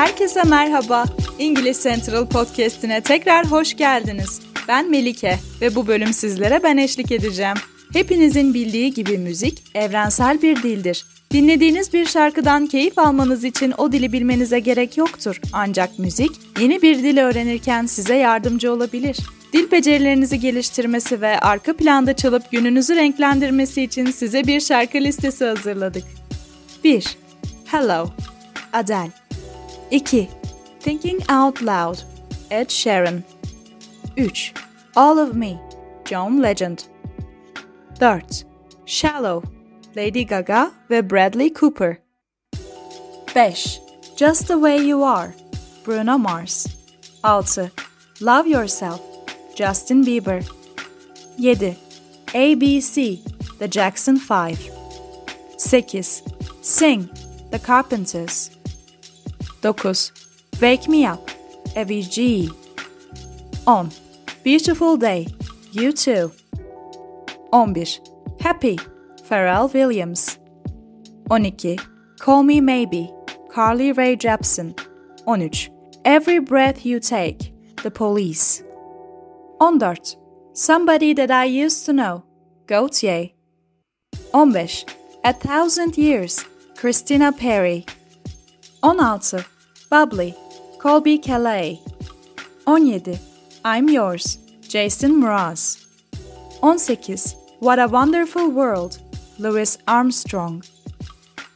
Herkese merhaba. İngiliz Central Podcast'ine tekrar hoş geldiniz. Ben Melike ve bu bölüm sizlere ben eşlik edeceğim. Hepinizin bildiği gibi müzik evrensel bir dildir. Dinlediğiniz bir şarkıdan keyif almanız için o dili bilmenize gerek yoktur. Ancak müzik yeni bir dil öğrenirken size yardımcı olabilir. Dil becerilerinizi geliştirmesi ve arka planda çalıp gününüzü renklendirmesi için size bir şarkı listesi hazırladık. 1. Hello Adele 2. Thinking Out Loud Ed Sheeran 3. All of Me John Legend 4. Shallow Lady Gaga ve Bradley Cooper 5. Just the Way You Are Bruno Mars 6. Love Yourself Justin Bieber 7. ABC The Jackson 5 8. Sing The Carpenters 9. Wake Me Up G 10. Beautiful Day You Too 11. Happy Pharrell Williams 12. Call Me Maybe Carly Rae Jepsen 13. Every Breath You Take The Police 14. Somebody That I Used to Know Gautier 15. A Thousand Years Christina Perry 16. Bubbly Colby Calais 17. I'm Yours Jason Mraz 18. What a Wonderful World Louis Armstrong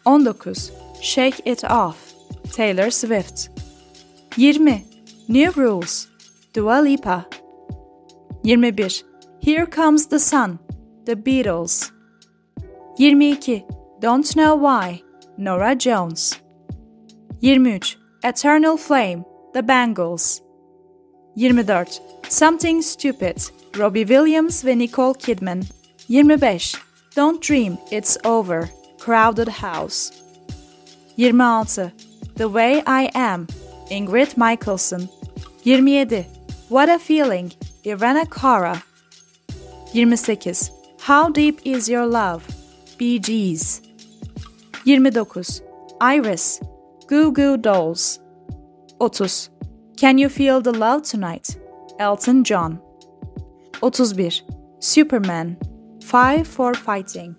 19. Shake It Off Taylor Swift 20. New Rules Dua Lipa 21. Here Comes the Sun The Beatles 22. Don't Know Why Nora Jones 23. Eternal Flame The Bangles 24. Something Stupid Robbie Williams ve Nicole Kidman 25. Don't Dream It's Over Crowded House 26. The Way I Am Ingrid Michaelson 27. What a Feeling Ivana Cara 28. How Deep Is Your Love Bee Gees 29. Iris Goo Goo Dolls. 30. Can You Feel the Love Tonight? Elton John. 31. Superman. Five for Fighting